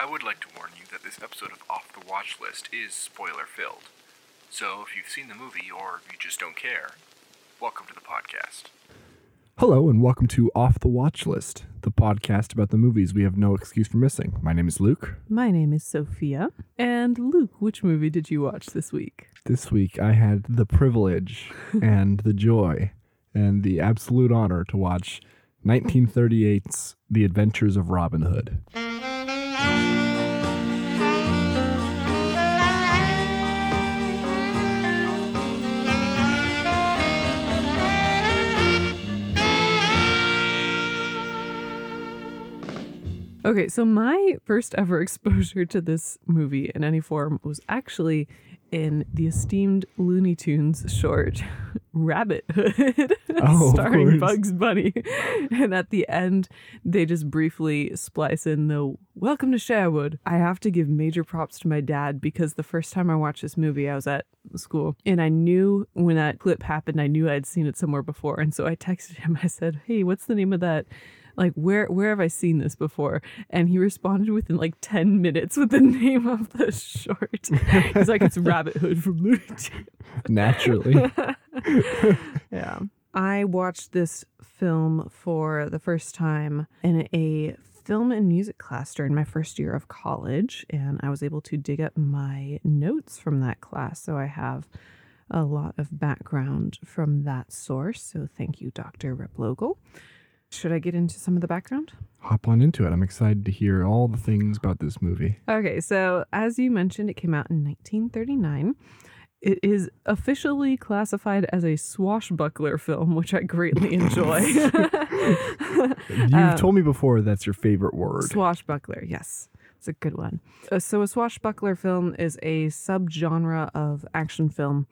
I would like to warn you that this episode of Off the Watch List is spoiler filled. So if you've seen the movie or you just don't care, welcome to the podcast. Hello, and welcome to Off the Watch List, the podcast about the movies we have no excuse for missing. My name is Luke. My name is Sophia. And Luke, which movie did you watch this week? This week I had the privilege and the joy and the absolute honor to watch 1938's The Adventures of Robin Hood. Okay, so my first ever exposure to this movie in any form was actually in the esteemed Looney Tunes short Rabbit Hood, Oh, starring. Bugs Bunny. And at the end, they just briefly splice in the Welcome to Sherwood. I have to give major props to my dad because the first time I watched this movie, I was at school and I knew when that clip happened, I knew I'd seen it somewhere before. And so I texted him, I said, Hey, what's the name of that? Like where where have I seen this before? And he responded within like ten minutes with the name of the short. He's like, it's Rabbit Hood from Looney Tunes. Naturally. Yeah. I watched this film for the first time in a film and music class during my first year of college, and I was able to dig up my notes from that class. So I have a lot of background from that source. So thank you, Dr. Replogle. Should I get into some of the background? Hop on into it. I'm excited to hear all the things about this movie. Okay, so as you mentioned, it came out in 1939. It is officially classified as a swashbuckler film, which I greatly enjoy. You've Um, told me before that's your favorite word. Swashbuckler, yes. It's a good one. Uh, so, a swashbuckler film is a subgenre of action film,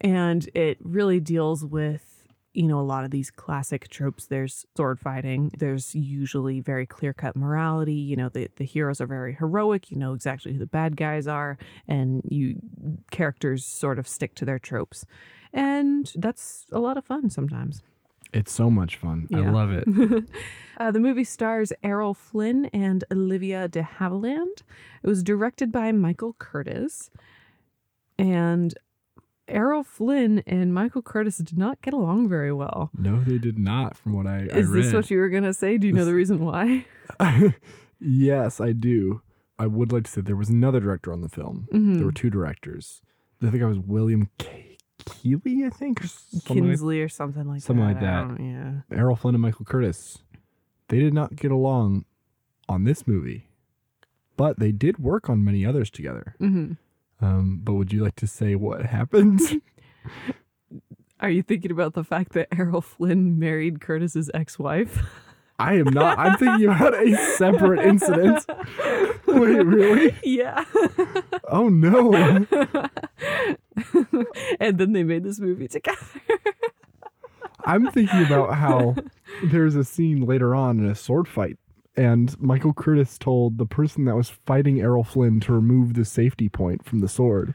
and it really deals with, you know, a lot of these classic tropes. There's sword fighting, there's usually very clear cut morality. You know, the, the heroes are very heroic, you know exactly who the bad guys are, and you characters sort of stick to their tropes. And that's a lot of fun sometimes. It's so much fun. I love it. Uh, the movie stars Errol Flynn and Olivia de Havilland. It was directed by Michael Curtiz. And Errol Flynn and Michael Curtiz did not get along very well. No, they did not, from what I, I Is read. this what you were going to say? Do you know the reason why? yes, I do. I would like to say there was another director on the film. Mhm. There were two directors. I think I was William Ke- Keighley, I think, or something like Kinsley or something like something that. Something like that. yeah. Errol Flynn and Michael Curtiz. They did not get along on this movie, but they did work on many others together. hmm Um, but would you like to say what happened? Are you thinking about the fact that Errol Flynn married Curtiz's ex-wife? I am not. I'm thinking about a separate incident. Wait, really? yeah. Oh no. and then they made this movie together. I'm thinking about how there's a scene later on in a sword fight, and Michael Curtiz told the person that was fighting Errol Flynn to remove the safety point from the sword,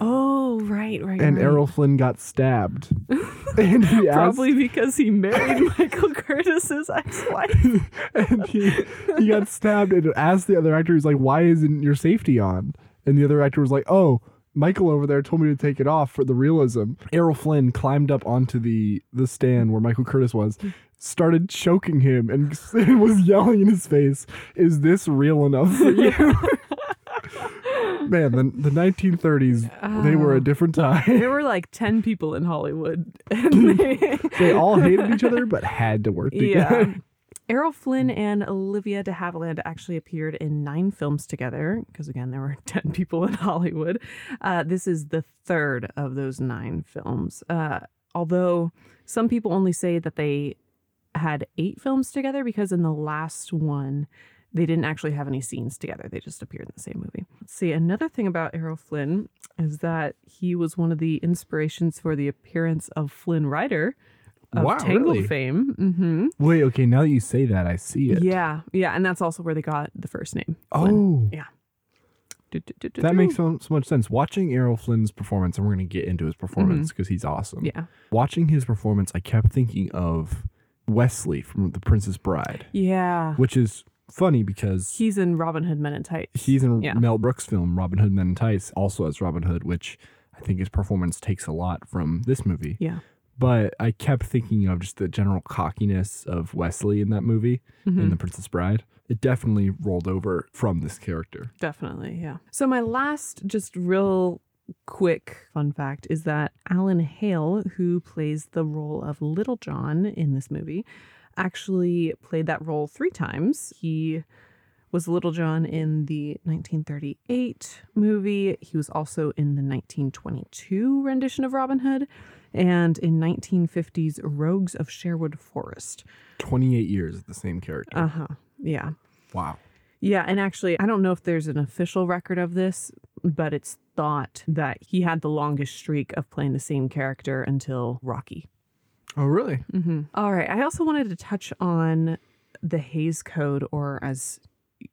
Oh, right, right. and right. Errol Flynn got stabbed. and he asked, Probably because he married Michael Curtiz's ex-wife. and he, he got stabbed, and asked the other actor, he's like, "Why isn't your safety on?" And the other actor was like, "Oh." Michael over there told me to take it off for the realism. Errol Flynn climbed up onto the the stand where Michael Curtiz was, started choking him, and was yelling in his face, "Is this real enough for you?" Man, the, the 1930s, they were a different time. there were like 10 people in Hollywood. And they, they all hated each other, but had to work yeah. together. Errol Flynn and Olivia de Havilland actually appeared in nine films together, because again, there were 10 people in Hollywood. Uh, this is the third of those nine films. Uh, although some people only say that they had eight films together because in the last one, they didn't actually have any scenes together. They just appeared in the same movie. Let's see, another thing about Errol Flynn is that he was one of the inspirations for the appearance of Flynn Rider of Wow, Tangled really? fame. hmm Wait, okay, now that you say that, I see it. Yeah, yeah, and that's also where they got the first name. Oh, Do, do, do, do, that makes so, so much sense. Watching Errol Flynn's performance, and we're going to get into his performance because he's awesome. Mm-hmm. Yeah, Watching his performance, I kept thinking of Westley from The Princess Bride, yeah. which is funny because He's in Robin Hood Men in Tights. he's in Yeah. Mel Brooks' film Robin Hood Men in Tights, also as Robin Hood, which I think his performance takes a lot from this movie. Yeah. But I kept thinking of just the general cockiness of Westley in that movie, Mm-hmm. in The Princess Bride. It definitely rolled over from this character. Definitely, yeah. So my last just real quick fun fact is that Alan Hale, who plays the role of Little John in this movie, actually played that role three times. He was Little John in the 1938 movie. He was also in the 1922 rendition of Robin Hood and in 1950's Rogues of Sherwood Forest. 28 years of the same character. Uh-huh. Yeah. wow. Yeah, and actually, I don't know if there's an official record of this, but it's thought that he had the longest streak of playing the same character until Rocky. Oh, really? Mm-hmm. All right. I also wanted to touch on the Hays Code, or as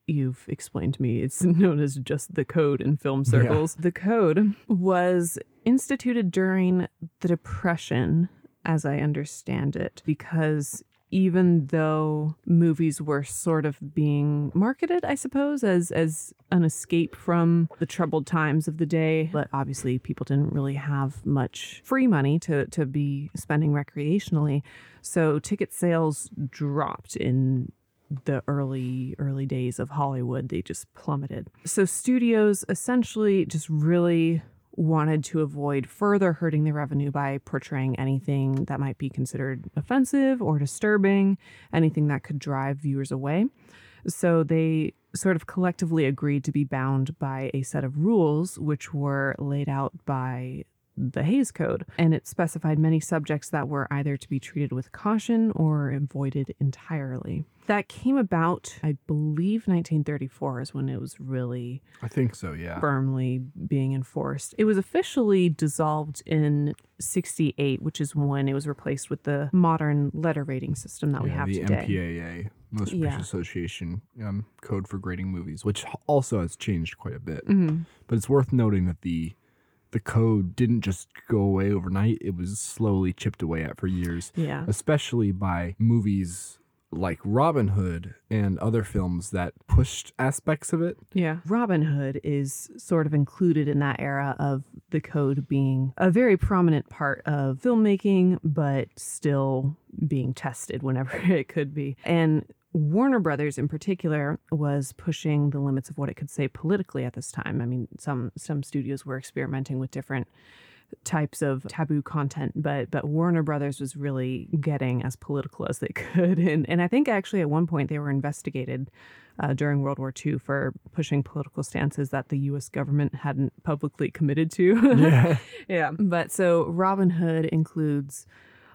you've explained to me, it's known as just the code in film circles. The code was instituted during the Depression, as I understand it, because even though movies were sort of being marketed, I suppose, as as an escape from the troubled times of the day, but obviously people didn't really have much free money to to be spending recreationally. So ticket sales dropped in the early early days of Hollywood. They just plummeted. So studios essentially just really wanted to avoid further hurting the revenue by portraying anything that might be considered offensive or disturbing, anything that could drive viewers away. So they sort of collectively agreed to be bound by a set of rules, which were laid out by the Hays Code, and it specified many subjects that were either to be treated with caution or avoided entirely. That came about, I believe, 1934 is when it was really I think so, yeah. firmly being enforced. It was officially dissolved in 68, which is when it was replaced with the modern letter rating system that we Yeah, have the today. MPAA, Most Yeah. British Association um, code for grading movies, which also has changed quite a bit. Mhm. But it's worth noting that the the code didn't just go away overnight; it was slowly chipped away at for years, Yeah. especially by movies like Robin Hood and other films that pushed aspects of it. Yeah. Robin Hood is sort of included in that era of the code being a very prominent part of filmmaking, but still being tested whenever it could be. And Warner Brothers in particular was pushing the limits of what it could say politically at this time. I mean, some some studios were experimenting with different types of taboo content, but but Warner Brothers was really getting as political as they could, and and I think actually at one point they were investigated uh, during World War II for pushing political stances that the U.S. government hadn't publicly committed to. Yeah. yeah. But so Robin Hood includes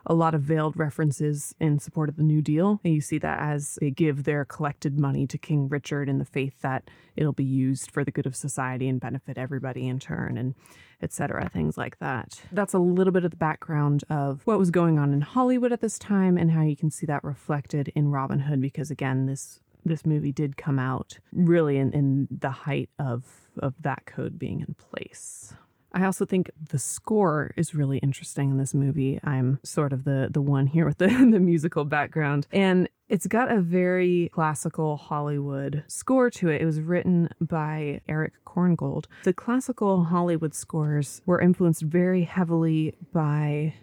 a lot of veiled references in support of the New Deal. And you see that as they give their collected money to King Richard in the faith that it'll be used for the good of society and benefit everybody in turn and etc. things like that. That's a little bit of the background of what was going on in Hollywood at this time and how you can see that reflected in Robin Hood because again this this movie did come out really in, in the height of of that code being in place. I also think the score is really interesting in this movie. I'm sort of the the one here with the, the musical background. And it's got a very classical Hollywood score to it. It was written by Erich Korngold. The classical Hollywood scores were influenced very heavily by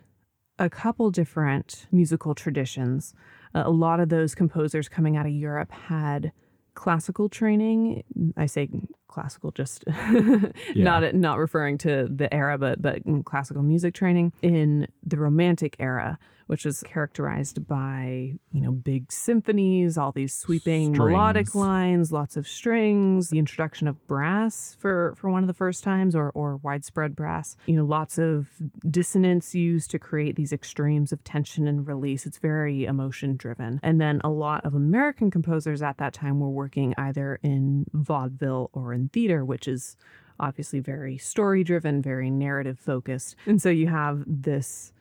a couple different musical traditions. Uh, a lot of those composers coming out of Europe had classical training. I say classical just not not referring to the era but but classical music training in the romantic era which was characterized by you know big symphonies all these sweeping melodic lines lots of strings the introduction of brass for for one of the first times or or widespread brass. You know lots of dissonance used to create these extremes of tension and release. It's very emotion driven and then a lot of american composers at that time were working either in vaudeville or in theater which is obviously very story driven very narrative focused and mm. so you have this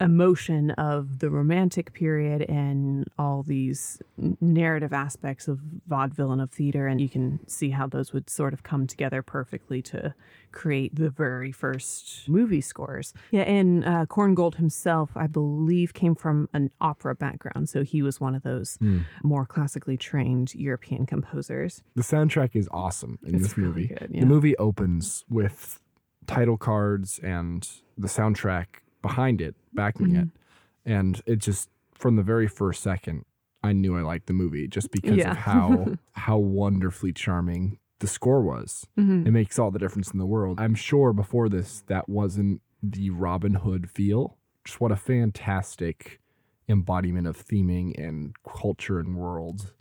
emotion of the romantic period and all these narrative aspects of vaudeville and of theater and you can see how those would sort of come together perfectly to create the very first movie scores yeah and uh, korngold himself i believe came from an opera background so he was one of those more classically trained european composers The soundtrack is awesome in It's this really movie. good, yeah. The movie opens with title cards and the soundtrack behind it, backing Mm-hmm. it. And it just from the very first second, I knew I liked the movie just because Yeah. of how how wonderfully charming the score was. Mhm. It makes all the difference in the world. I'm sure before this that wasn't the Robin Hood feel. Just what a fantastic embodiment of theming and culture and world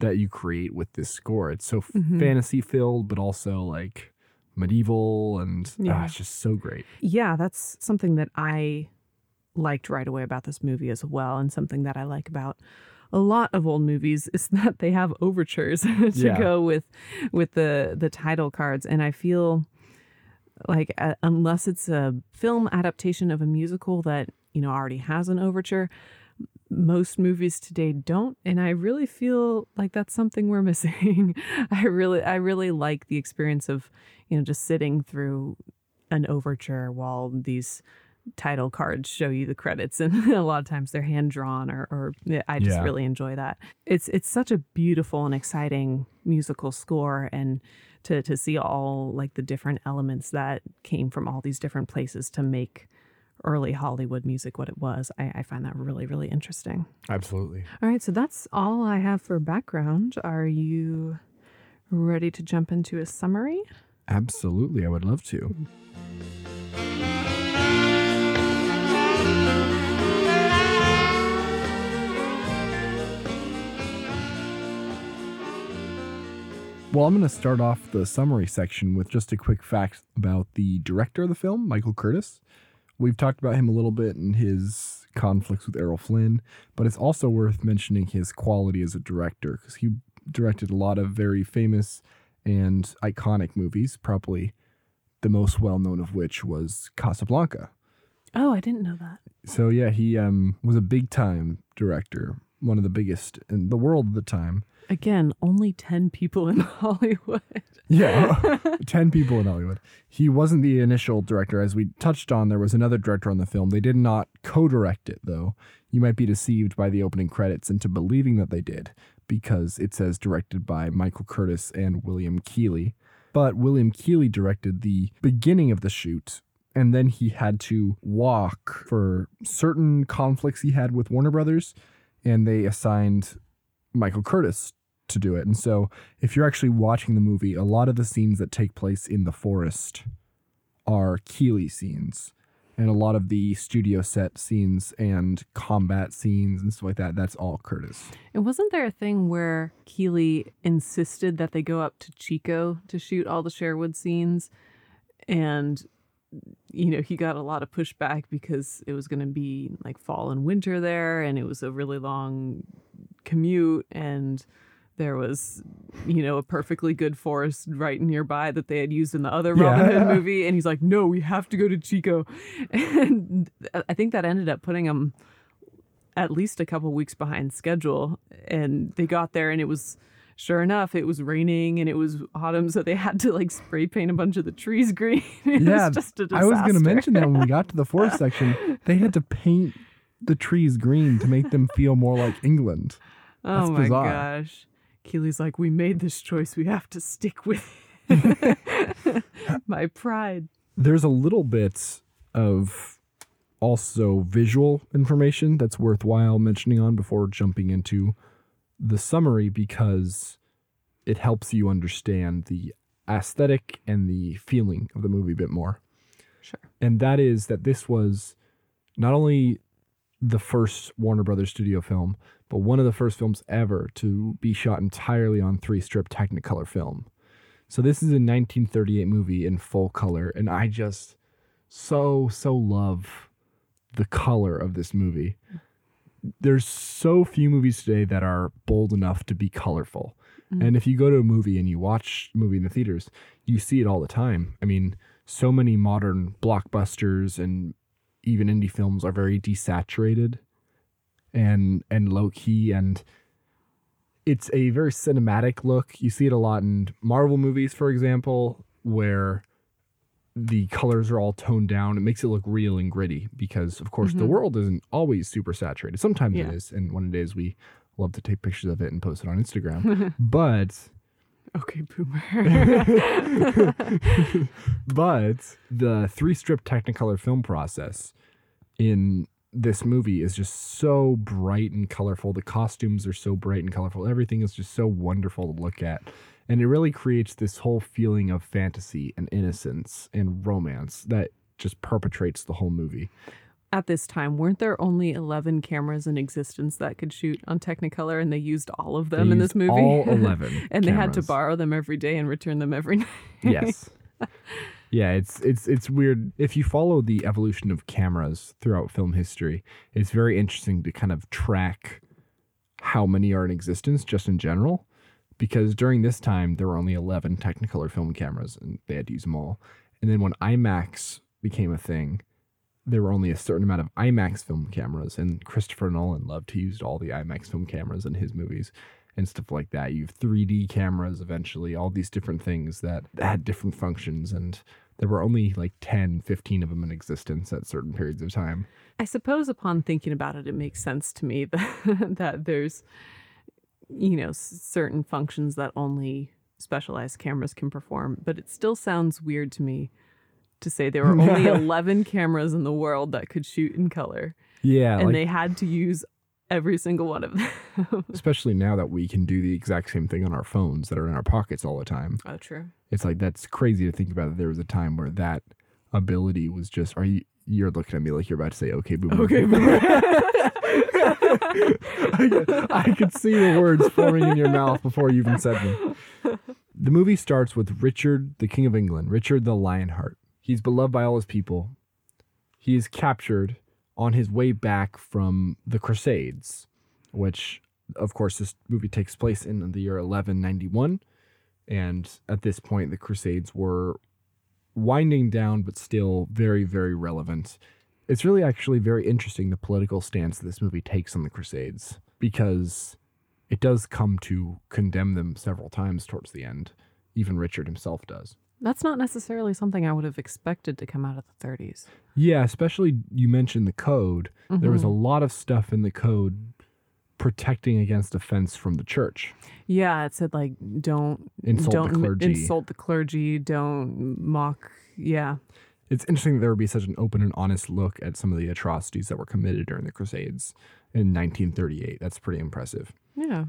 that you create with this score. It's so Mhm. fantasy filled, but also like medieval and ah, Yeah. it's just so great. yeah, that's something that I liked right away about this movie as well, and something that I like about a lot of old movies is that they have overtures to Yeah. go with with the the title cards, and I feel like uh, unless it's a film adaptation of a musical that you know already has an overture most movies today don't and i really feel like that's something we're missing i really i really like the experience of you know just sitting through an overture while these title cards show you the credits and a lot of times they're hand drawn or, or i just Yeah. really enjoy that it's it's such a beautiful and exciting musical score and to to see all like the different elements that came from all these different places to make early hollywood music what it was i, I find that really really interesting Absolutely. all right so that's all i have for background are you ready to jump into a summary Absolutely. I would love to. Well, I'm going to start off the summary section with just a quick fact about the director of the film, Michael Curtiz. We've talked about him a little bit in his conflicts with Errol Flynn, but it's also worth mentioning his quality as a director because he directed a lot of very famous and iconic movies, probably the most well known of which was Casablanca. oh i didn't know that So yeah, he um, was a big time director, one of the biggest in the world at the time. Again only 10 people in hollywood Yeah, 10 people in Hollywood. He wasn't the initial director. As we touched on, there was another director on the film. They did not co direct it, though. You might be deceived by the opening credits into believing that they did, because it says directed by Michael Curtiz and William Keighley. But William Keighley directed the beginning of the shoot, and then he had to walk for certain conflicts he had with Warner Brothers, and they assigned Michael Curtiz to do it. And so, if you're actually watching the movie, a lot of the scenes that take place in the forest are Keighley scenes. And a lot of the studio set scenes and combat scenes and stuff like that, that's all Curtiz. And wasn't there a thing where Keighley insisted that they go up to Chico to shoot all the Sherwood scenes? And, you know, he got a lot of pushback because it was going to be like fall and winter there and it was a really long commute. And there was, you know, a perfectly good forest right nearby that they had used in the other Robin Yeah. Hood movie. And he's like, no, we have to go to Chico. And I think that ended up putting him at least a couple weeks behind schedule and they got there and it was sure enough it was raining and it was autumn so they had to like spray paint a bunch of the trees green it Yeah, was just a I was going to mention that when we got to the forest section, they had to paint the trees green to make them feel more like England. oh my bizarre. gosh keighley's like we made this choice. We have to stick with it. My pride. There's a little bit of also visual information that's worthwhile mentioning on before jumping into the summary because it helps you understand the aesthetic and the feeling of the movie a bit more. sure. And that is that this was not only the first Warner Brothers studio film, but one of the first films ever to be shot entirely on three strip Technicolor film. So this is a 1938 movie in full color, and I just so so love the color of this movie. There's so few movies today that are bold enough to be colorful. Mm-hmm. And if you go to a movie and you watch a movie in the theaters, you see it all the time. I mean, so many modern blockbusters and even indie films are very desaturated and and low key and it's a very cinematic look. You see it a lot in Marvel movies, for example, where the colors are all toned down. It makes it look real and gritty because, of course, the Mhm. world isn't always super saturated. Sometimes it Yeah. is, and when it is, we love to take pictures of it and post it on Instagram. but okay, boomer. but the three strip Technicolor film process in this movie is just so bright and colorful. The costumes are so bright and colorful. Everything is just so wonderful to look at. And it really creates this whole feeling of fantasy and innocence and romance that just perpetrates the whole movie. At this time, weren't there only 11 cameras in existence that could shoot on Technicolor and they used all of them They in this movie? All 11. and they had to borrow them every day and return them every night. yes yeah it's it's it's weird. If you follow the evolution of cameras throughout film history it's very interesting to kind of track how many are in existence just in general because during this time there were only 11 technicolor film cameras and they had to use them all. And then when imax became a thing there were only a certain amount of imax film cameras and christopher nolan loved to use all the imax film cameras in his movies and stuff like that. You have 3D cameras eventually, all these different things that had different functions. And there were only like 10, 15 of them in existence at certain periods of time. I suppose upon thinking about it, it makes sense to me that, that there's, you know, certain functions that only specialized cameras can perform. But it still sounds weird to me to say there were only 11 cameras in the world that could shoot in color. Yeah. and like, they had to use every single one of them. especially now that we can do the exact same thing on our phones that are in our pockets all the time. oh, true. It's like that's crazy to think about that there was a time where that ability was just, are you, you're looking at me like you're about to say, okay, boomer. Okay, I, could- I could see the words forming in your mouth before you even said them. The movie starts with Richard, the King of England, Richard the Lionheart. He's beloved by all his people. He is captured on his way back from the Crusades, which, of course, this movie takes place in the year 1191. And at this point, the Crusades were winding down, but still very, very relevant. It's really actually very interesting the political stance this movie takes on the Crusades because it does come to condemn them several times towards the end. Even Richard himself does. That's not necessarily something I would have expected to come out of the 30s. Yeah, especially you mentioned the code. There was a Mhm. lot of stuff in the code protecting against offense from the church. Yeah, it said like don't Insult don't m- clergy. insult the clergy, don't mock. Yeah, It's interesting that there would be such an open and honest look at some of the atrocities that were committed during the Crusades in 1938. That's pretty impressive. yeah.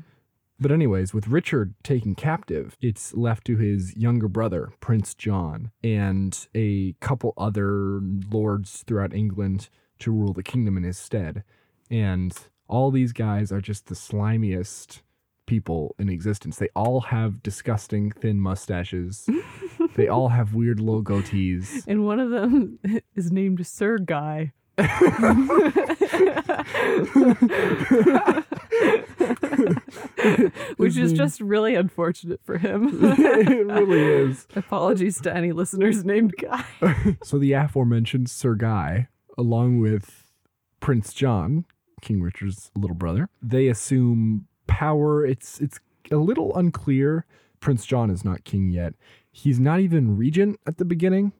But anyways, with Richard taken captive, it's left to his younger brother, Prince John, and a couple other lords throughout England to rule the kingdom in his stead. And all these guys are just the slimiest people in existence. They all have disgusting thin mustaches. they all have weird little goatees. And one of them is named Sir Guy. Which is mm-hmm. just really unfortunate for him. it really is. Apologies to any listeners named Guy. So the aforementioned Sir Guy, along with Prince John, King Richard's little brother, they assume power. It's it's a little unclear. Prince John is not king yet. He's not even regent at the beginning.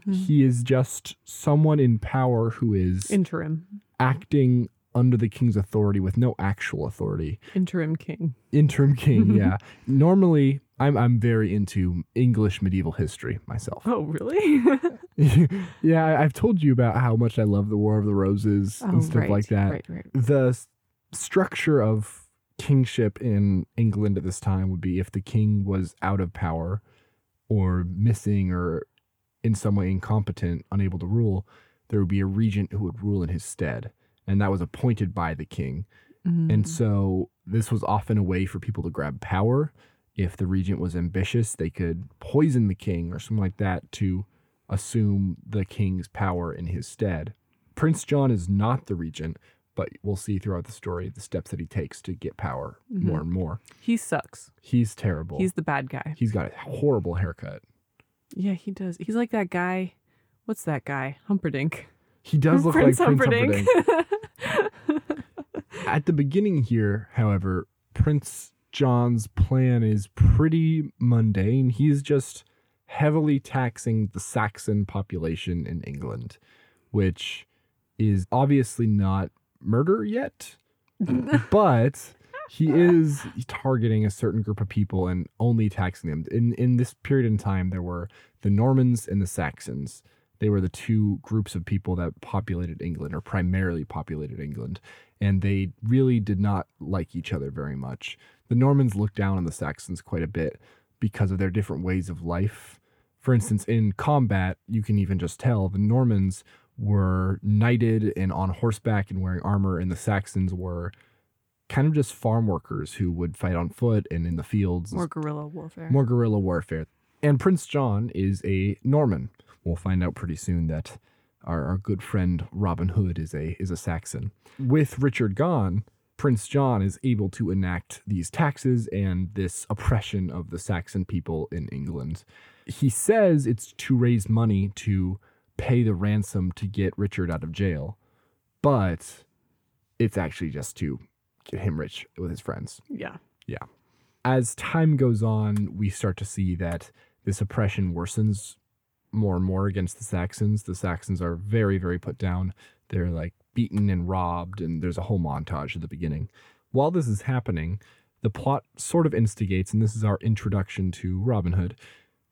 Mm-hmm. He is just someone in power who is Interim. acting under the king's authority with no actual authority. Interim king. Interim king, yeah. Normally, I'm I'm very into English medieval history myself. Oh, really? yeah, I've told you about how much I love the War of the Roses oh, and stuff right, like that. Right, right. The s- structure of kingship in England at this time would be if the king was out of power or missing or in some way incompetent, unable to rule, there would be a regent who would rule in his stead. And that was appointed by the king. And Mm. so this was often a way for people to grab power. If the regent was ambitious, they could poison the king or something like that to assume the king's power in his stead. Prince John is not the regent, but we'll see throughout the story the steps that he takes to get power more and more. he sucks. He's terrible. He's the bad guy. he's got a horrible haircut. Yeah, he does. He's like that guy. What's that guy? Humperdinck. He does look Prince like Prince Humperdinck. Humperdinck. At the beginning here, however, Prince John's plan is pretty mundane. He's just heavily taxing the Saxon population in England, which is obviously not murder yet, but he is targeting a certain group of people and only taxing them. In in this period in time, there were the Normans and the Saxons. They were the two groups of people that populated England, or primarily populated England, and they really did not like each other very much. The Normans looked down on the Saxons quite a bit because of their different ways of life. For instance, in combat, you can even just tell the Normans were knighted and on horseback and wearing armor, and the Saxons were kind of just farm workers who would fight on foot and in the fields. More guerrilla warfare. More guerrilla warfare. And Prince John is a Norman. We'll find out pretty soon that our, our good friend Robin Hood is a is a Saxon. With Richard gone, Prince John is able to enact these taxes and this oppression of the Saxon people in England. He says it's to raise money to pay the ransom to get Richard out of jail, but it's actually just to get him rich with his friends yeah. Yeah. As time goes on, we start to see that this oppression worsens more and more against the Saxons. The Saxons are very, very put down. They're like beaten and robbed, and there's a whole montage at the beginning. While this is happening, the plot sort of instigates, and this is our introduction to Robin Hood,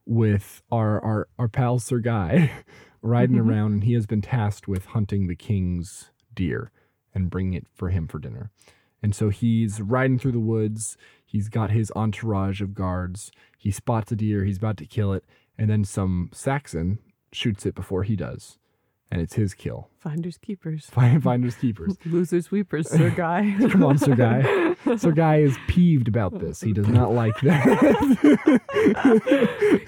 with our our, our pal Sir Guy riding Mhm. around, and he has been tasked with hunting the king's deer and bringing it for him for dinner. And so he's riding through the woods. He's got his entourage of guards. He spots a deer. He's about to kill it. And then some Saxon shoots it before he does. And it's his kill. Finders keepers. Find finders keepers. Losers weepers, Sir Guy. Come on, Sir Guy. Sir Guy is peeved about this. He does not like that.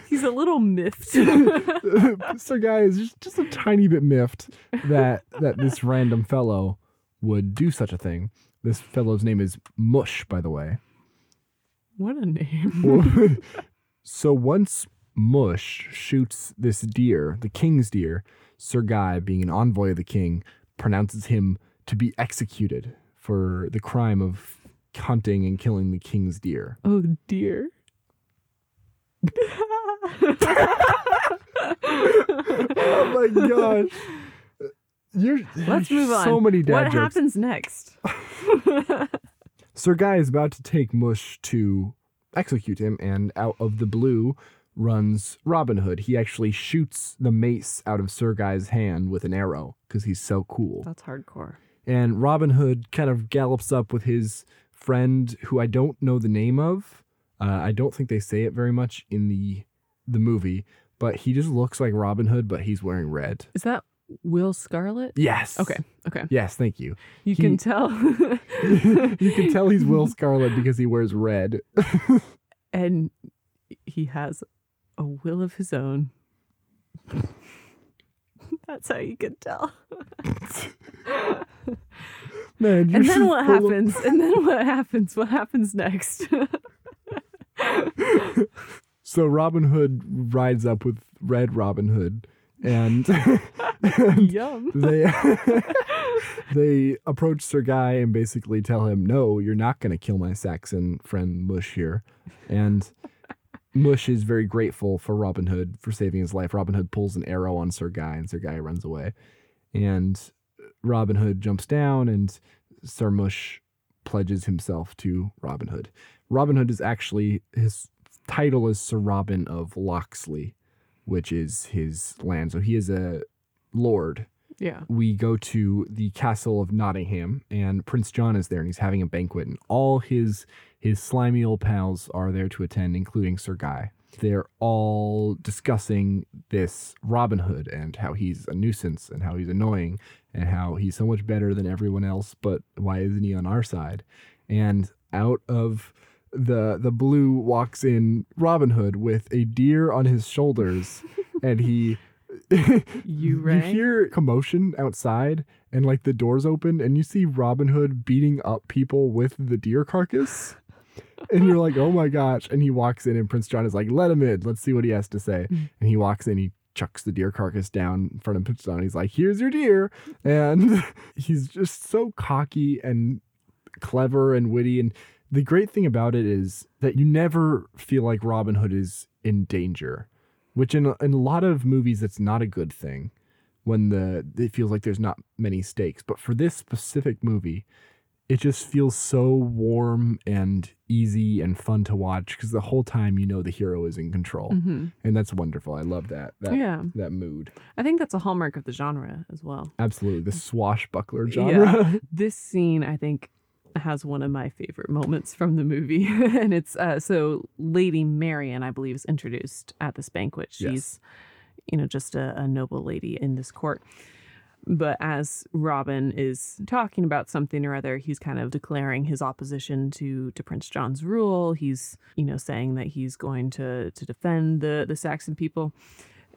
He's a little miffed. Sir Guy is just, just a tiny bit miffed that that this random fellow would do such a thing. This fellow's name is Mush, by the way. what a name. So once Mush shoots this deer, the king's deer, Sir Guy, being an envoy of the king, pronounces him to be executed for the crime of hunting and killing the king's deer. Oh dear. Oh my gosh. You're, Let's move on. So many dad what jokes. happens next? Sir Guy is about to take Mush to execute him, and out of the blue runs Robin Hood. He actually shoots the mace out of Sir Guy's hand with an arrow because he's so cool. That's hardcore. And Robin Hood kind of gallops up with his friend, who I don't know the name of. Uh, I don't think they say it very much in the the movie, but he just looks like Robin Hood, but he's wearing red. Is that Will Scarlet? Yes. Okay. Okay. Yes, thank you. You He- can tell. you can tell he's Will Scarlet because he wears red. and he has a will of his own. That's how you can tell. Man, And then what of- happens? And then what happens? What happens next? So Robin Hood rides up with Red Robin Hood, and, and Yum. they they approach Sir Guy and basically tell him, "No, you're not going to kill my Saxon friend Mush here." And Mush is very grateful for Robin Hood for saving his life. Robin Hood pulls an arrow on Sir Guy, and Sir Guy runs away. And Robin Hood jumps down, and Sir Mush pledges himself to Robin Hood. Robin Hood is actually his title is Sir Robin of Locksley, which is his land. So he is a lord Yeah. we go to the castle of Nottingham, and Prince John is there, and he's having a banquet, and all his his slimy old pals are there to attend, including Sir Guy. They're all discussing this Robin Hood and how he's a nuisance and how he's annoying and how he's so much better than everyone else, but why isn't he on our side? And out of the the blue walks in Robin Hood with a deer on his shoulders, and he You you hear commotion outside and like the doors open and you see Robin Hood beating up people with the deer carcass. And you're like, oh my gosh. And he walks in and Prince John is like, let him in. Let's see what he has to say. Mm. And he walks in, he chucks the deer carcass down in front of Prince John. He's like, "Here's your deer," and he's just so cocky and clever and witty. And the great thing about it is that you never feel like Robin Hood is in danger, which in a, in a lot of movies that's not a good thing when the it feels like there's not many stakes. But for this specific movie, it just feels so warm and easy and fun to watch because the whole time you know the hero is in control, Mhm. and that's wonderful. I love that that Yeah. that mood. I think that's a hallmark of the genre as well. Absolutely, the swashbuckler genre. Yeah. This scene, I think, has one of my favorite moments from the movie. and it's uh, so Lady Marian, I believe, is introduced at this banquet. She's, Yes. you know, just a, a noble lady in this court. But as Robin is talking about something or other, he's kind of declaring his opposition to to Prince John's rule. He's, you know, saying that he's going to to defend the the Saxon people.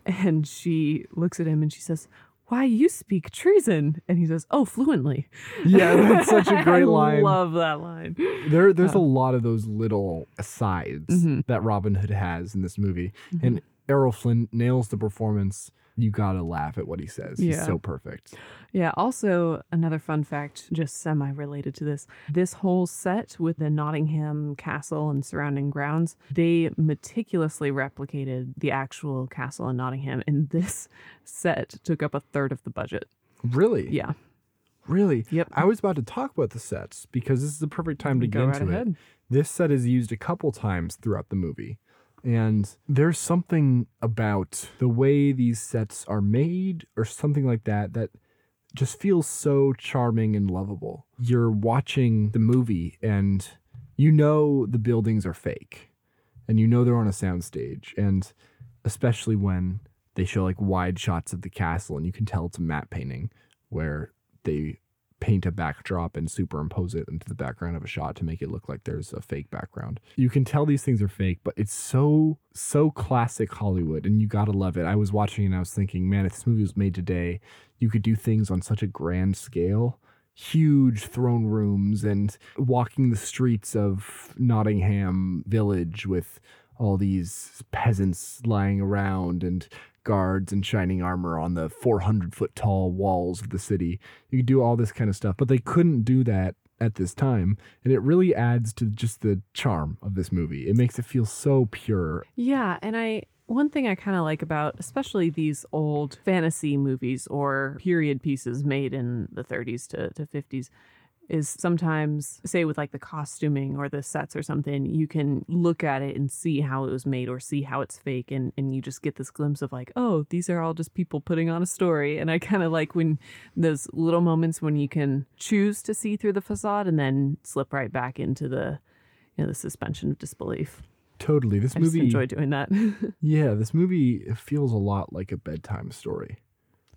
And she looks at him and she says, "Why you speak treason?" And he says, "Oh, fluently." Yeah, that's such a great I line. Love that line. There, there's Uh, a lot of those little asides Mhm. that Robin Hood has in this movie, Mm-hmm. and Errol Flynn nails the performance. You gotta laugh at what he says. He's so perfect. Yeah. Also, another fun fact, just semi related to this this whole set with the Nottingham castle and surrounding grounds, they meticulously replicated the actual castle in Nottingham. And this set took up a third of the budget. Really, Yeah. really. Yep. I was about to talk about the sets because this is the perfect time to get right into it. This set is used a couple times throughout the movie. And there's something about the way these sets are made or something like that that just feels so charming and lovable. You're watching the movie and you know the buildings are fake and you know they're on a soundstage. And especially when they show like wide shots of the castle and you can tell it's a matte painting where they paint a backdrop and superimpose it into the background of a shot to make it look like there's a fake background. You can tell these things are fake, but it's so so classic Hollywood and you got to love it. I was watching and I was thinking, man, if this movie was made today, you could do things on such a grand scale. Huge throne rooms and walking the streets of Nottingham village with all these peasants lying around and guards and shining armor on the 400 foot tall walls of the city. You could do all this kind of stuff, but they couldn't do that at this time. And it really adds to just the charm of this movie. It makes it feel so pure. Yeah, and I one thing I kind of like about especially these old fantasy movies or period pieces made in the 30s to, to 50s is sometimes say with like the costuming or the sets or something you can look at it and see how it was made or see how it's fake and and you just get this glimpse of like oh these are all just people putting on a story and I kind of like when those little moments when you can choose to see through the facade and then slip right back into the you know the suspension of disbelief. Totally. This movie. I just movie enjoy doing that. Yeah, this movie feels a lot like a bedtime story.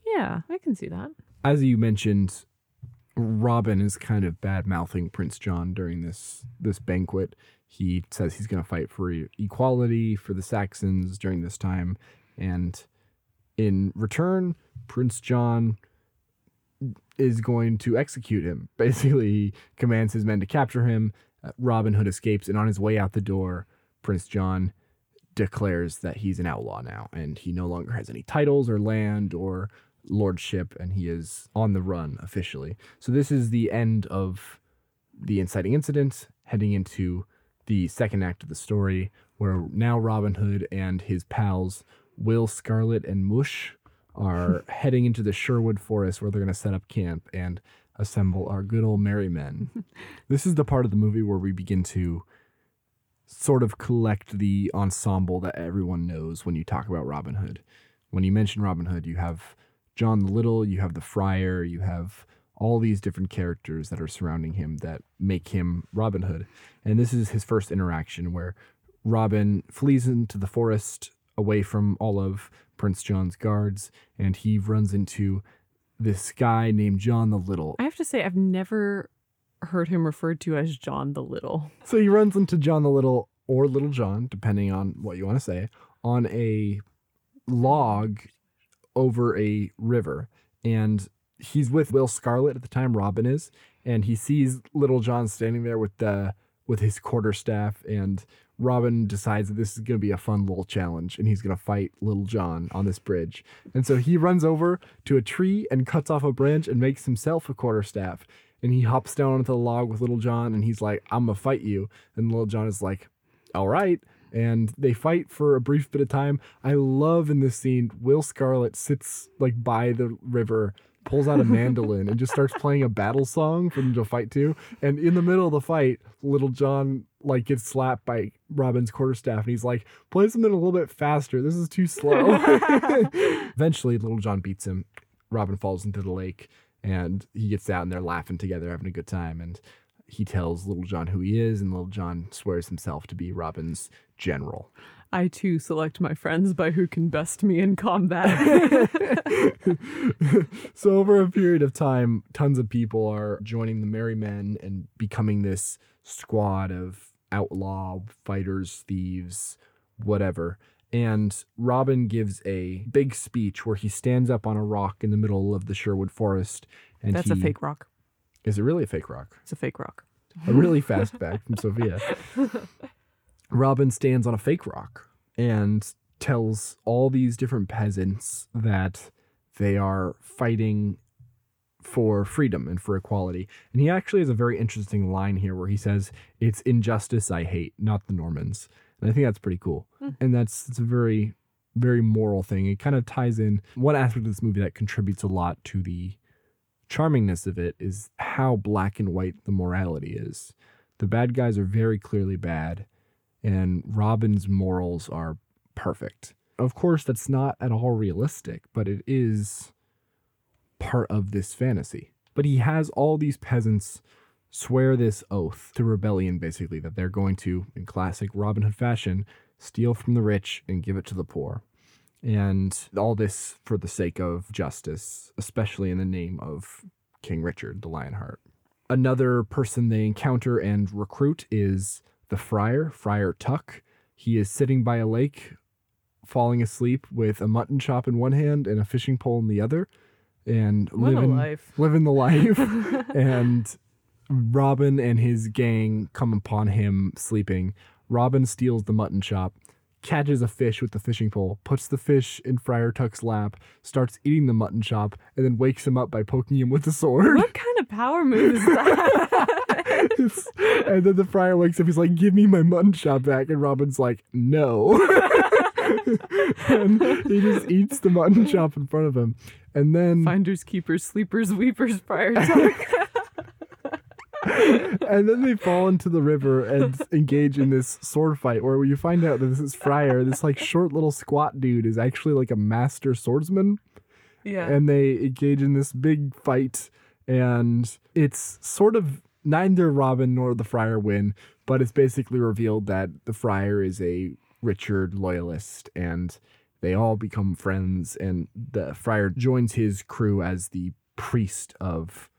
yeah, I can see that. As you mentioned, Robin is kind of bad mouthing Prince John during this this banquet. He says he's going to fight for equality for the Saxons during this time, and in return, Prince John is going to execute him. Basically, he commands his men to capture him. Uh, Robin Hood escapes, and on his way out the door, Prince John declares that he's an outlaw now, and he no longer has any titles or land or lordship, and he is on the run officially. So this is the end of the inciting incident, heading into the second act of the story, where now Robin Hood and his pals Will Scarlet and Mush are heading into the Sherwood Forest, where they're going to set up camp and assemble our good old merry men. this is the part of the movie where we begin to sort of collect the ensemble that everyone knows when you talk about Robin Hood. When you mention Robin Hood, you have John the Little, you have the Friar, you have all these different characters that are surrounding him that make him Robin Hood. And this is his first interaction where Robin flees into the forest away from all of Prince John's guards and he runs into this guy named John the Little. I have to say, I've never heard him referred to as John the Little. So he runs into John the Little or Little John, depending on what you want to say, on a log over a river. And he's with Will Scarlet at the time, Robin is, and he sees Little John standing there with the with his quarterstaff and Robin decides that this is going to be a fun little challenge and he's going to fight Little John on this bridge. And so he runs over to a tree and cuts off a branch and makes himself a quarterstaff. And he hops down onto the log with Little John and he's like, I'm going to fight you. And Little John is like, All right. And they fight for a brief bit of time. I love in this scene, Will Scarlet sits like by the river pulls out a mandolin and just starts playing a battle song for them to fight to. And in the middle of the fight, Little John like gets slapped by Robin's quarterstaff, and he's like, "Play something a little bit faster. This is too slow." Eventually, Little John beats him. Robin falls into the lake, and he gets out, and they're laughing together, having a good time. And he tells Little John who he is, and Little John swears himself to be Robin's general. I too select my friends by who can best me in combat. so over a period of time, tons of people are joining the Merry Men and becoming this squad of outlaw fighters, thieves, whatever. And Robin gives a big speech where he stands up on a rock in the middle of the Sherwood Forest. And That's a fake rock. Is it really a fake rock? It's a fake rock. a really fast fact from Sophia. Robin stands on a fake rock and tells all these different peasants that they are fighting for freedom and for equality. And he actually has a very interesting line here where he says, It's injustice I hate, not the Normans. And I think that's pretty cool. Hmm. And that's it's a very, very moral thing. It kind of ties in one aspect of this movie that contributes a lot to the charmingness of it is how black and white the morality is. The bad guys are very clearly bad, and Robin's morals are perfect. Of course, that's not at all realistic, but it is part of this fantasy. But he has all these peasants swear this oath to rebellion, basically, that they're going to, in classic Robin Hood fashion, steal from the rich and give it to the poor. And all this for the sake of justice, especially in the name of King Richard, the Lionheart. Another person they encounter and recruit is the friar, Friar Tuck. He is sitting by a lake, falling asleep with a mutton chop in one hand and a fishing pole in the other, and What living life. living the life. and Robin and his gang come upon him sleeping. Robin steals the mutton chop, catches a fish with the fishing pole, puts the fish in Friar Tuck's lap, starts eating the mutton chop, and then wakes him up by poking him with a sword. What kind of power move is that? and then the friar wakes up. He's like, "Give me my mutton chop back," and Robin's like, "No." and he just eats the mutton chop in front of him, and then Finders, keepers, sleepers, weepers, Friar Tuck. and then they fall into the river and engage in this sword fight where you find out that this is Friar, this like short little squat dude, is actually like a master swordsman. yeah. And they engage in this big fight, and it's sort of neither Robin nor the Friar win, but it's basically revealed that the Friar is a Richard loyalist and they all become friends, and the Friar joins his crew as the priest of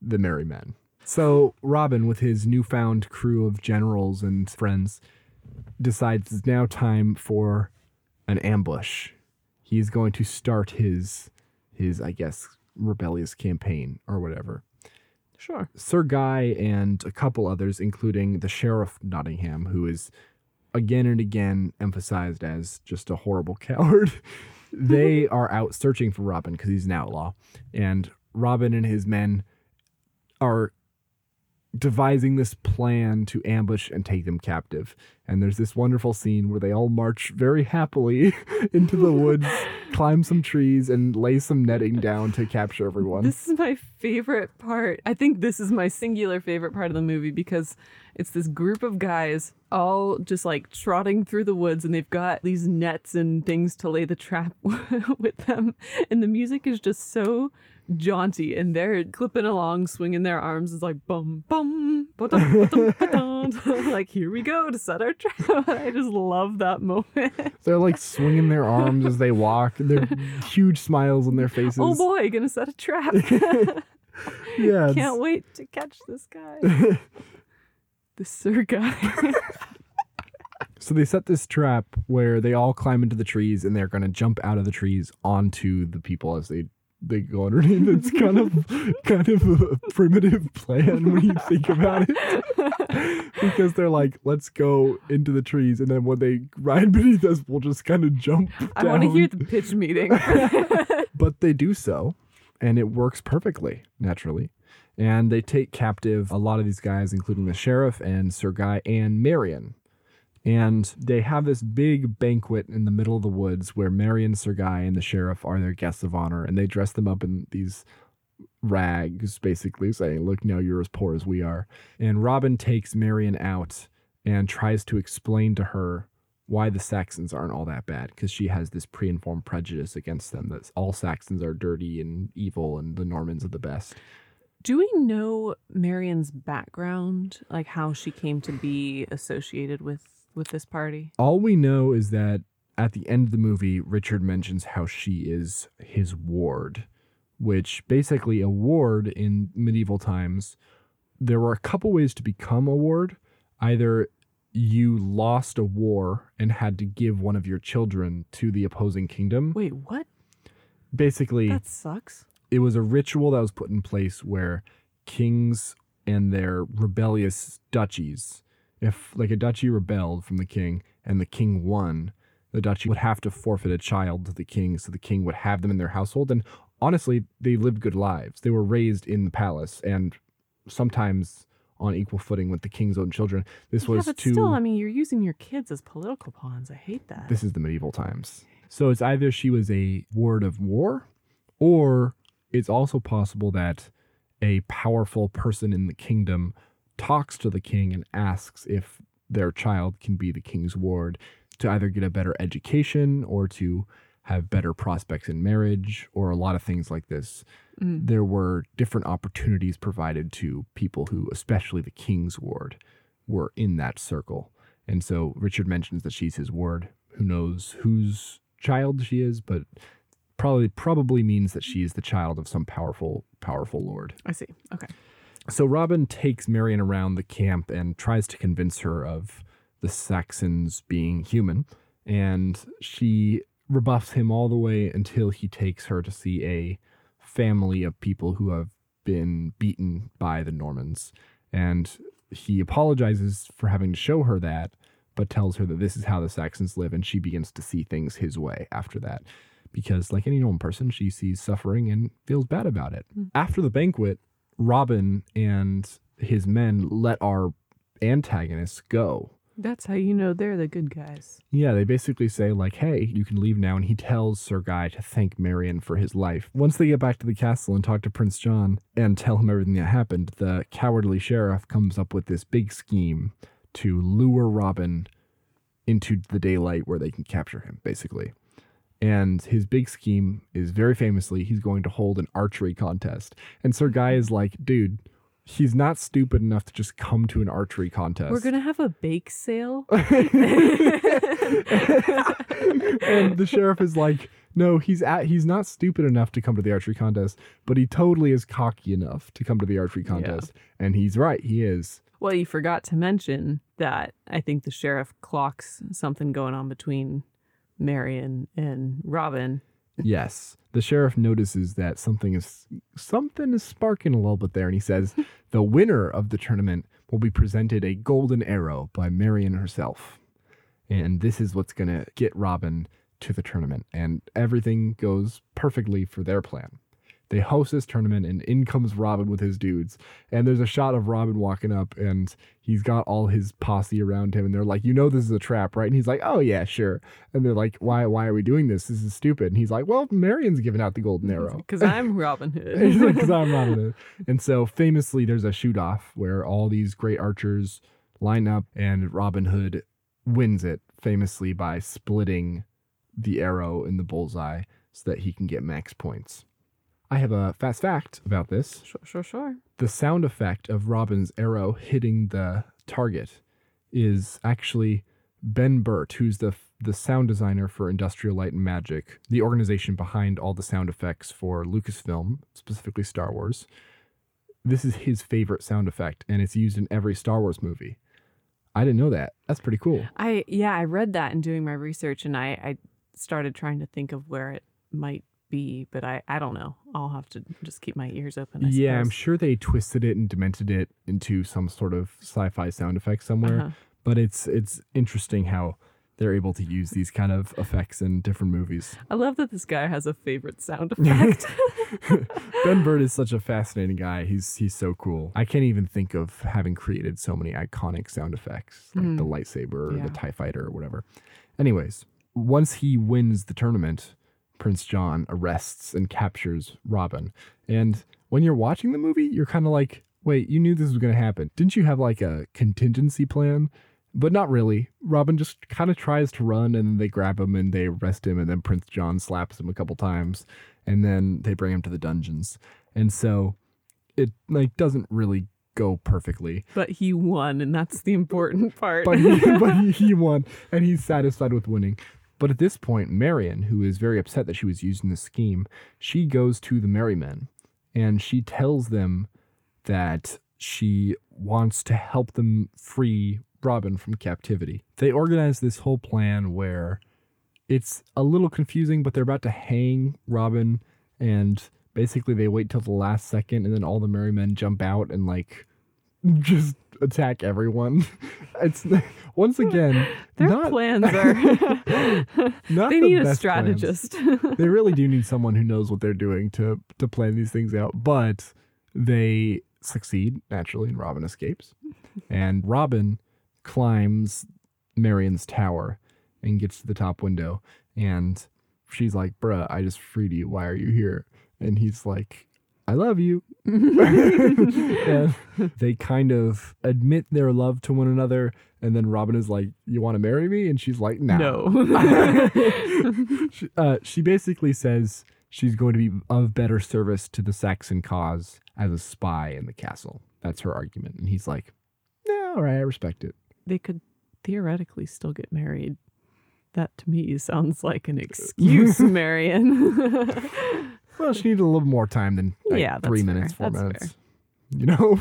the Merry Men. So Robin, with his newfound crew of generals and friends, decides it's now time for an ambush. He's going to start his his, I guess, rebellious campaign or whatever. sure. Sir Guy and a couple others, including the Sheriff Nottingham, who is again and again emphasized as just a horrible coward, they are out searching for Robin because he's an outlaw. And Robin and his men are devising this plan to ambush and take them captive. And there's this wonderful scene where they all march very happily into the woods, climb some trees, and lay some netting down to capture everyone. This is my favorite part. I think this is my singular favorite part of the movie because it's this group of guys all just like trotting through the woods and they've got these nets and things to lay the trap with them. And the music is just so jaunty and they're clipping along, swinging their arms. It's like bum, bum, ba-dum, ba-dum, ba-dum. like, here we go to set our trap. I just love that moment. They're like swinging their arms as they walk. They're huge smiles on their faces. oh boy, gonna set a trap. yeah, Can't wait to catch this guy. the Sir guy. So they set this trap where they all climb into the trees and they're going to jump out of the trees onto the people as they they go underneath. It's kind of kind of a primitive plan when you think about it. because they're like, let's go into the trees, and then when they ride beneath us, we'll just kind of jump. I want to hear the pitch meeting. but they do so, and it works perfectly, naturally. And they take captive a lot of these guys, including the sheriff and Sir Guy and Marion. And they have this big banquet in the middle of the woods where Marion, Sir Guy, and the sheriff are their guests of honor. And they dress them up in these rags, basically saying, Look, now you're as poor as we are. And Robin takes Marion out and tries to explain to her why the Saxons aren't all that bad because she has this pre-informed prejudice against them that all Saxons are dirty and evil and the Normans are the best. Do we know Marion's background, like how she came to be associated with with this party? All we know is that at the end of the movie, Richard mentions how she is his ward, which basically a ward in medieval times, there were a couple ways to become a ward. Either you lost a war and had to give one of your children to the opposing kingdom. Wait, what? Basically, That sucks. it was a ritual that was put in place where kings and their rebellious duchies, if like a duchy rebelled from the king and the king won, the duchy would have to forfeit a child to the king so the king would have them in their household. And honestly, they lived good lives. They were raised in the palace and sometimes on equal footing with the king's own children. This yeah, was but to still, I mean, you're using your kids as political pawns. I hate that. this is the medieval times. So it's either she was a ward of war, or it's also possible that a powerful person in the kingdom talks to the king and asks if their child can be the king's ward to either get a better education or to have better prospects in marriage or a lot of things like this. Mm. There were different opportunities provided to people who, especially the king's ward, were in that circle. And so Richard mentions that she's his ward. Who knows whose child she is, but probably probably means that she is the child of some powerful powerful lord. I see. Okay. So Robin takes Marion around the camp and tries to convince her of the Saxons being human, and she rebuffs him all the way until he takes her to see a family of people who have been beaten by the Normans. And he apologizes for having to show her that, but tells her that this is how the Saxons live, and she begins to see things his way after that. Because, like any normal person, she sees suffering and feels bad about it. Mm. After the banquet, Robin and his men let our antagonists go. That's how you know they're the good guys. Yeah, they basically say, like, hey, you can leave now. And he tells Sir Guy to thank Marion for his life. Once they get back to the castle and talk to Prince John and tell him everything that happened, the cowardly sheriff comes up with this big scheme to lure Robin into the daylight where they can capture him, basically. And his big scheme is very famously he's going to hold an archery contest. And Sir Guy is like, dude, he's not stupid enough to just come to an archery contest. We're gonna have a bake sale. and the sheriff is like, no, he's at he's not stupid enough to come to the archery contest, but he totally is cocky enough to come to the archery contest. And he's right, he is. well, you forgot to mention that I think the sheriff clocks something going on between Marion and Robin. yes. The sheriff notices that something is something is sparking a little bit there, and he says the winner of the tournament will be presented a golden arrow by Marion herself. And this is what's gonna get Robin to the tournament. And everything goes perfectly for their plan. They host this tournament, and in comes Robin with his dudes. And there's a shot of Robin walking up, and he's got all his posse around him, and they're like, "You know this is a trap, right?" And he's like, "Oh yeah, sure." And they're like, "Why? Why are we doing this? This is stupid." And he's like, "Well, Marion's giving out the golden arrow." Because I'm Robin Hood. like, "'Cause I'm Robin Hood." And so famously, there's a shoot off where all these great archers line up, and Robin Hood wins it famously by splitting the arrow in the bullseye so that he can get max points. I have a fast fact about this. sure, sure, sure. The sound effect of Robin's arrow hitting the target is actually Ben Burtt, who's the the sound designer for Industrial Light and Magic, the organization behind all the sound effects for Lucasfilm, specifically Star Wars. This is his favorite sound effect, and it's used in every Star Wars movie. I didn't know that. That's pretty cool. I yeah, I read that in doing my research, and I I started trying to think of where it might be, but I I don't know. I'll have to just keep my ears open. I yeah, I'm sure they twisted it and demented it into some sort of sci-fi sound effect somewhere. Uh-huh. But it's it's interesting how they're able to use these kind of effects in different movies. I love that this guy has a favorite sound effect. Ben Burtt is such a fascinating guy. He's he's so cool. I can't even think of having created so many iconic sound effects, like the lightsaber or Yeah. the Tie Fighter or whatever. Anyways, once he wins the tournament, Prince John arrests and captures Robin. And when you're watching the movie, you're kind of like, wait, you knew this was going to happen. Didn't you have like a contingency plan? But not really. Robin just kind of tries to run and then they grab him and they arrest him and then Prince John slaps him a couple times and then they bring him to the dungeons. And so it like doesn't really go perfectly. but he won, and that's the important part. But he, but he, he won and he's satisfied with winning. But at this point, Marion, who is very upset that she was used in this scheme, she goes to the Merry Men and she tells them that she wants to help them free Robin from captivity. They organize this whole plan where it's a little confusing, but they're about to hang Robin and basically they wait till the last second and then all the Merry Men jump out and like just attack everyone. It's once again Their not plans are. not they the need a strategist. they really do need someone who knows what they're doing to to plan these things out. But they succeed naturally, and Robin escapes. And Robin climbs Marion's tower and gets to the top window. And she's like, "Bruh, I just freed you. Why are you here?" And he's like, "I love you." they kind of admit their love to one another. And then Robin is like, "You want to marry me?" And she's like, no. she, uh, she basically says she's going to be of better service to the Saxon cause as a spy in the castle. That's her argument. And he's like, yeah, all right, I respect it. they could theoretically still get married. That to me sounds like an excuse, Marion. Well, she needed a little more time than like, Yeah, three fair. minutes, four That's minutes. You know?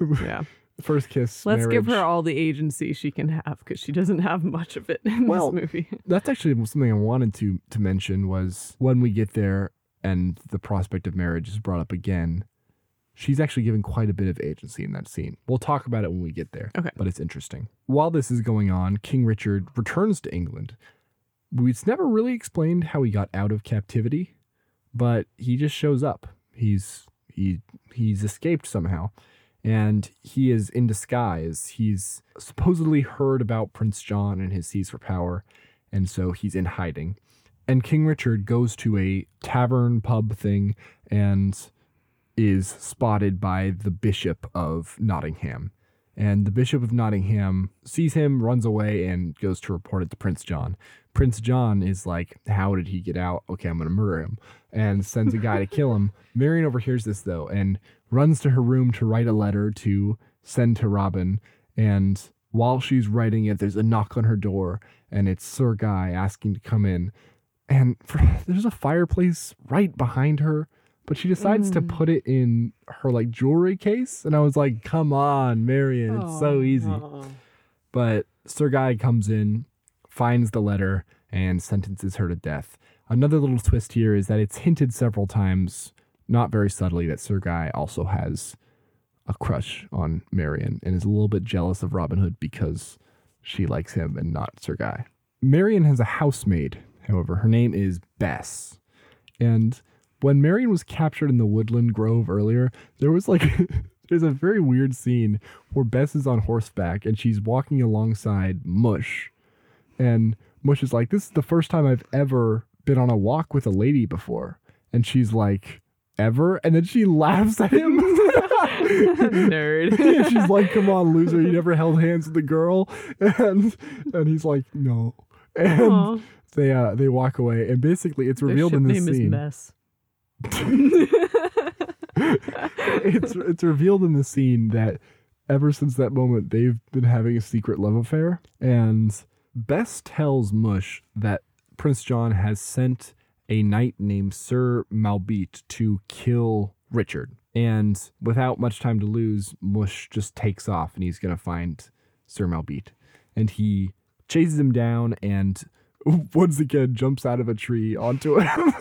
yeah. First kiss. Let's give her all the agency she can have because she doesn't have much of it in Well, this movie. That's actually something I wanted to to mention was when we get there and the prospect of marriage is brought up again. She's actually given quite a bit of agency in that scene. We'll talk about it when we get there. Okay. But it's interesting. While this is going on, King Richard returns to England. It's never really explained how he got out of captivity, but he just shows up. He's he he's escaped somehow. And he is in disguise. He's supposedly heard about Prince John and his seas for power, and so he's in hiding. And King Richard goes to a tavern pub thing and is spotted by the Bishop of Nottingham. And the Bishop of Nottingham sees him, runs away, and goes to report it to Prince John. Prince John is like, How did he get out? Okay, I'm going to murder him. And sends a guy to kill him. Marion overhears this, though, and runs to her room to write a letter to send to Robin. And while she's writing it, there's a knock on her door, and it's Sir Guy asking to come in. And for, there's a fireplace right behind her, but she decides to mm. put it in her like jewelry case. And I was like, come on, Marion, it's so easy. But Sir Guy comes in, finds the letter, and sentences her to death. Another little twist here is that it's hinted several times, not very subtly, that Sir Guy also has a crush on Marion and is a little bit jealous of Robin Hood because she likes him and not Sir Guy. Marion has a housemaid, however. Her name is Bess. And when Marion was captured in the woodland grove earlier, there was like there's a very weird scene where Bess is on horseback and she's walking alongside Mush. And Mush is like, This is the first time I've ever been on a walk with a lady before. And she's like, Ever? And then she laughs at him. Nerd. and she's like, "Come on, loser! You never held hands with a girl." And and he's like, "No." And Aw. they uh they walk away, and basically it's revealed in this name is scene. Mess. it's it's revealed in the scene that ever since that moment they've been having a secret love affair, and Bess tells Mush that Prince John has sent a knight named Sir Malbete to kill Richard. And without much time to lose, Mush just takes off and he's going to find Sir Malbete. And he chases him down and once again jumps out of a tree onto him.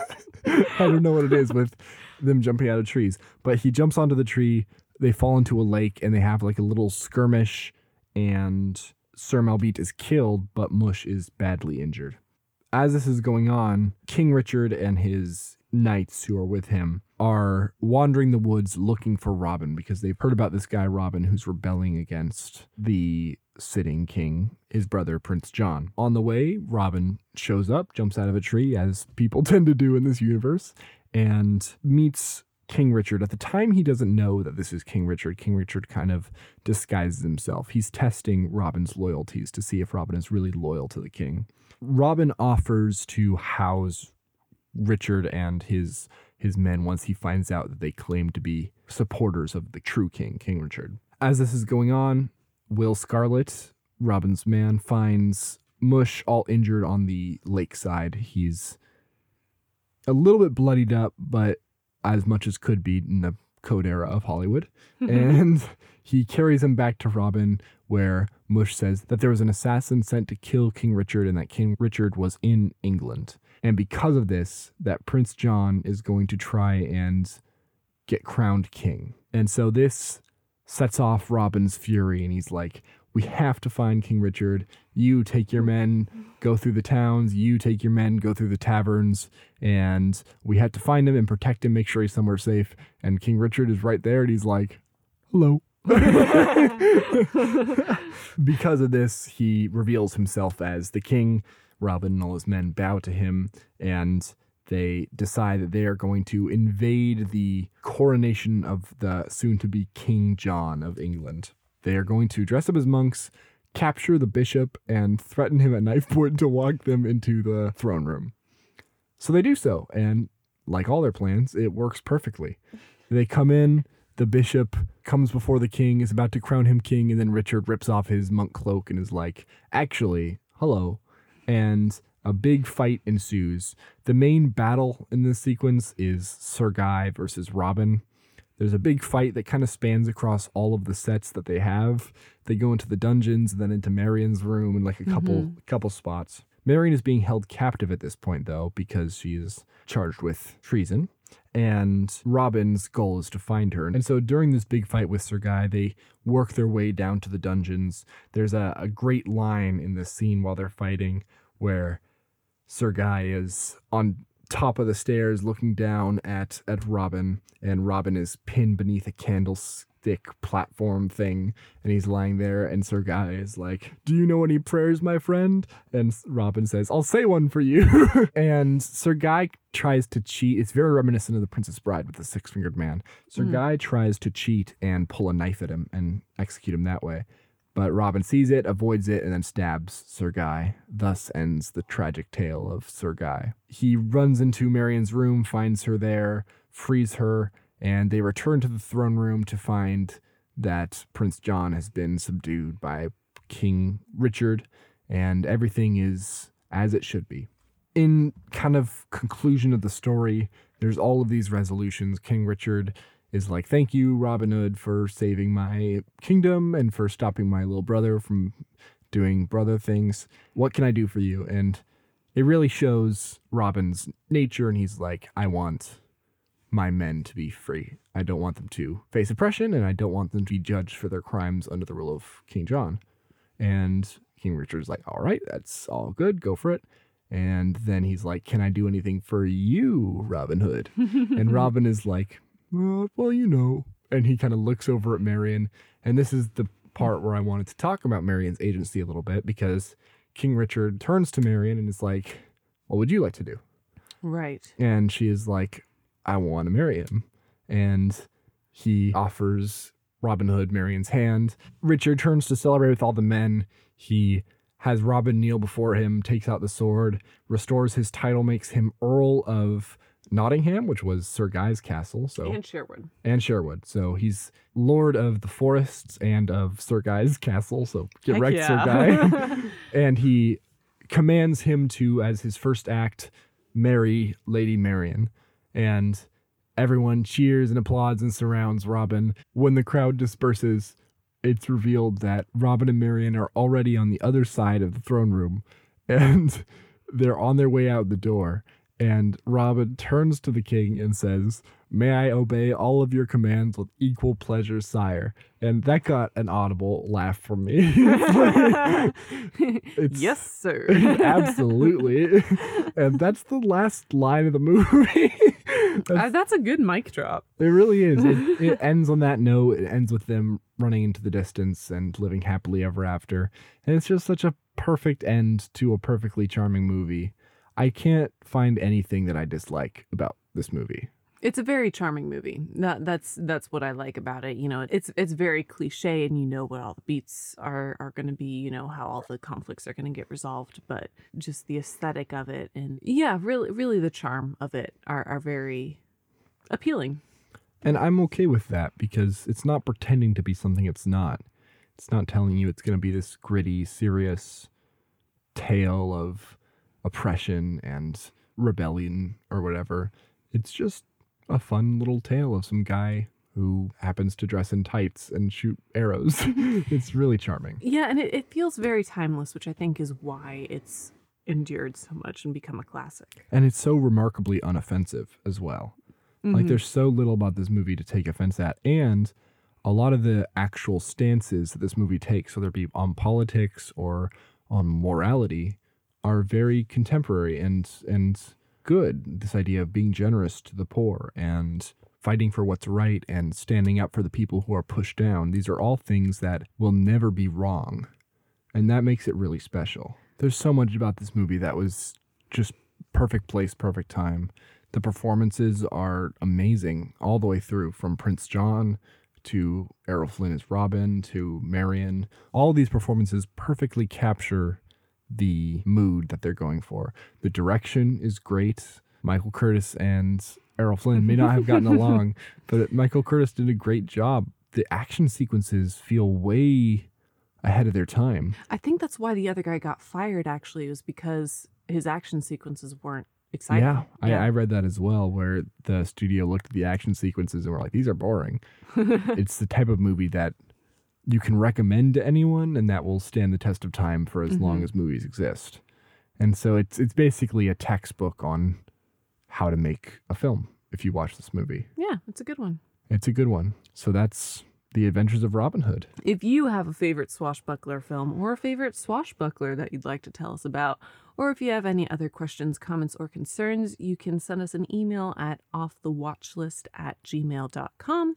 I don't know what it is with them jumping out of trees, but he jumps onto the tree. They fall into a lake and they have like a little skirmish, and Sir Malbete is killed, but Mush is badly injured. As this is going on, King Richard and his knights who are with him are wandering the woods looking for Robin because they've heard about this guy Robin who's rebelling against the sitting king, his brother Prince John. On the way, Robin shows up, jumps out of a tree as people tend to do in this universe, and meets King Richard. At the time, he doesn't know that this is King Richard. King Richard kind of disguises himself. He's testing Robin's loyalties to see if Robin is really loyal to the king. Robin offers to house Richard and his his men once he finds out that they claim to be supporters of the true king, King Richard. As this is going on, Will Scarlet, Robin's man, finds Mush all injured on the lakeside. He's a little bit bloodied up, but as much as could be in the code era of Hollywood. Mm-hmm. and he carries him back to Robin, where Mush says that there was an assassin sent to kill King Richard and that King Richard was in England. And because of this, that Prince John is going to try and get crowned king. And so this sets off Robin's fury, and he's like, We have to find King Richard. You take your men, go through the towns. You take your men, go through the taverns. And we have to find him and protect him, make sure he's somewhere safe. And King Richard is right there, and he's like, Hello. because of this, he reveals himself as the king Robin and all his men bow to him and they decide that they are going to invade the coronation of the soon to be King John of England. They are going to dress up as monks, capture the bishop, and threaten him at knife point to walk them into the throne room. So they do so, and like all their plans, it works perfectly. They come in, the bishop comes before the king, is about to crown him king, and then Richard rips off his monk cloak and is like, Actually, hello, and a big fight ensues. The main battle in this sequence is Sir Guy versus Robin. There's a big fight that kind of spans across all of the sets that they have. They go into the dungeons and then into Marion's room and like a couple Mhm. couple spots. Marion is being held captive at this point though because she is charged with treason. And Robin's goal is to find her. And so during this big fight with Sir Guy, they work their way down to the dungeons. There's a, a great line in this scene while they're fighting where Sir Guy is on top of the stairs looking down at at Robin, and Robin is pinned beneath a candlestick platform thing, and he's lying there, and Sir Guy is like, "Do you know any prayers, my friend?" And Robin says, "I'll say one for you." and Sir Guy tries to cheat. It's very reminiscent of the Princess Bride with the six fingered man. Sir Mm. Guy tries to cheat and pull a knife at him and execute him that way. But Robin sees it, avoids it, and then stabs Sir Guy. Thus ends the tragic tale of Sir Guy. He runs into Marion's room, finds her there, frees her, and they return to the throne room to find that Prince John has been subdued by King Richard, and everything is as it should be. In kind of conclusion of the story, there's all of these resolutions. King Richard is like, Thank you, Robin Hood, for saving my kingdom and for stopping my little brother from doing brother things. What can I do for you? And it really shows Robin's nature, and he's like, I want my men to be free. I don't want them to face oppression, and I don't want them to be judged for their crimes under the rule of King John. And King Richard's like, All right, that's all good, go for it. And then he's like, Can I do anything for you, Robin Hood? and Robin is like, well, well, you know. And he kind of looks over at Marion. And this is the part where I wanted to talk about Marion's agency a little bit because King Richard turns to Marion and is like, What would you like to do? Right. And she is like, I want to marry him. And he offers Robin Hood Marion's hand. Richard turns to celebrate with all the men. He has Robin kneel before him, takes out the sword, restores his title, makes him Earl of Nottingham, which was Sir Guy's castle. So And Sherwood. and Sherwood. So he's Lord of the Forests and of Sir Guy's castle. So get Heck wrecked, Sir. Guy. and he commands him to, as his first act, marry Lady Marion. And everyone cheers and applauds and surrounds Robin. When the crowd disperses, it's revealed that Robin and Marion are already on the other side of the throne room and they're on their way out the door. And Robin turns to the king and says, May I obey all of your commands with equal pleasure, sire? And that got an audible laugh from me. Yes, sir. Absolutely. and that's the last line of the movie. Uh, that's a good mic drop. It really is. It, it ends on that note. It ends with them running into the distance and living happily ever after. And it's just such a perfect end to a perfectly charming movie. I can't find anything that I dislike about this movie. It's a very charming movie. That, that's that's what I like about it. You know, it's it's very cliche, and you know what all the beats are are going to be. You know how all the conflicts are going to get resolved, but just the aesthetic of it, and yeah, really, really the charm of it are are very appealing. And I'm okay with that because it's not pretending to be something it's not. It's not telling you it's going to be this gritty, serious tale of oppression and rebellion or whatever. It's just a fun little tale of some guy who happens to dress in tights and shoot arrows. it's really charming. Yeah, and it, it feels very timeless, which I think is why it's endured so much and become a classic. And it's so remarkably unoffensive as well. Like mm-hmm. there's so little about this movie to take offense at. And a lot of the actual stances that this movie takes, whether it be on politics or on morality, are very contemporary and and good. This idea of being generous to the poor and fighting for what's right and standing up for the people who are pushed down. These are all things that will never be wrong. And that makes it really special. There's so much about this movie that was just perfect place, perfect time. The performances are amazing all the way through from Prince John to Errol Flynn as Robin to Marion. All these performances perfectly capture the mood that they're going for. The direction is great. Michael Curtiz and Errol Flynn may not have gotten along, but Michael Curtiz did a great job. The action sequences feel way ahead of their time. I think that's why the other guy got fired. Actually, was because his action sequences weren't exciting. Yeah, I, I read that as well, where the studio looked at the action sequences and were like, these are boring. it's the type of movie that you can recommend to anyone and that will stand the test of time for as long mm-hmm. as movies exist. And so it's it's basically a textbook on how to make a film if you watch this movie. yeah, it's a good one. It's a good one. So that's The Adventures of Robin Hood. If you have a favorite swashbuckler film or a favorite swashbuckler that you'd like to tell us about, or if you have any other questions, comments, or concerns, you can send us an email at offthewatchlist at gmail.com.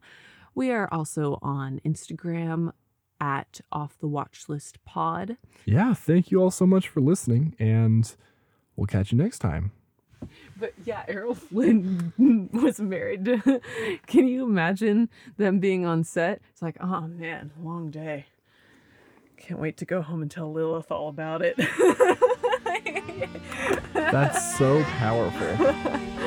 We are also on Instagram at off the watchlist pod. Yeah, thank you all so much for listening and we'll catch you next time. But yeah, Errol Flynn was married. to- Can you imagine them being on set? It's like, oh man, long day. Can't wait to go home and tell Lilith all about it. That's so powerful.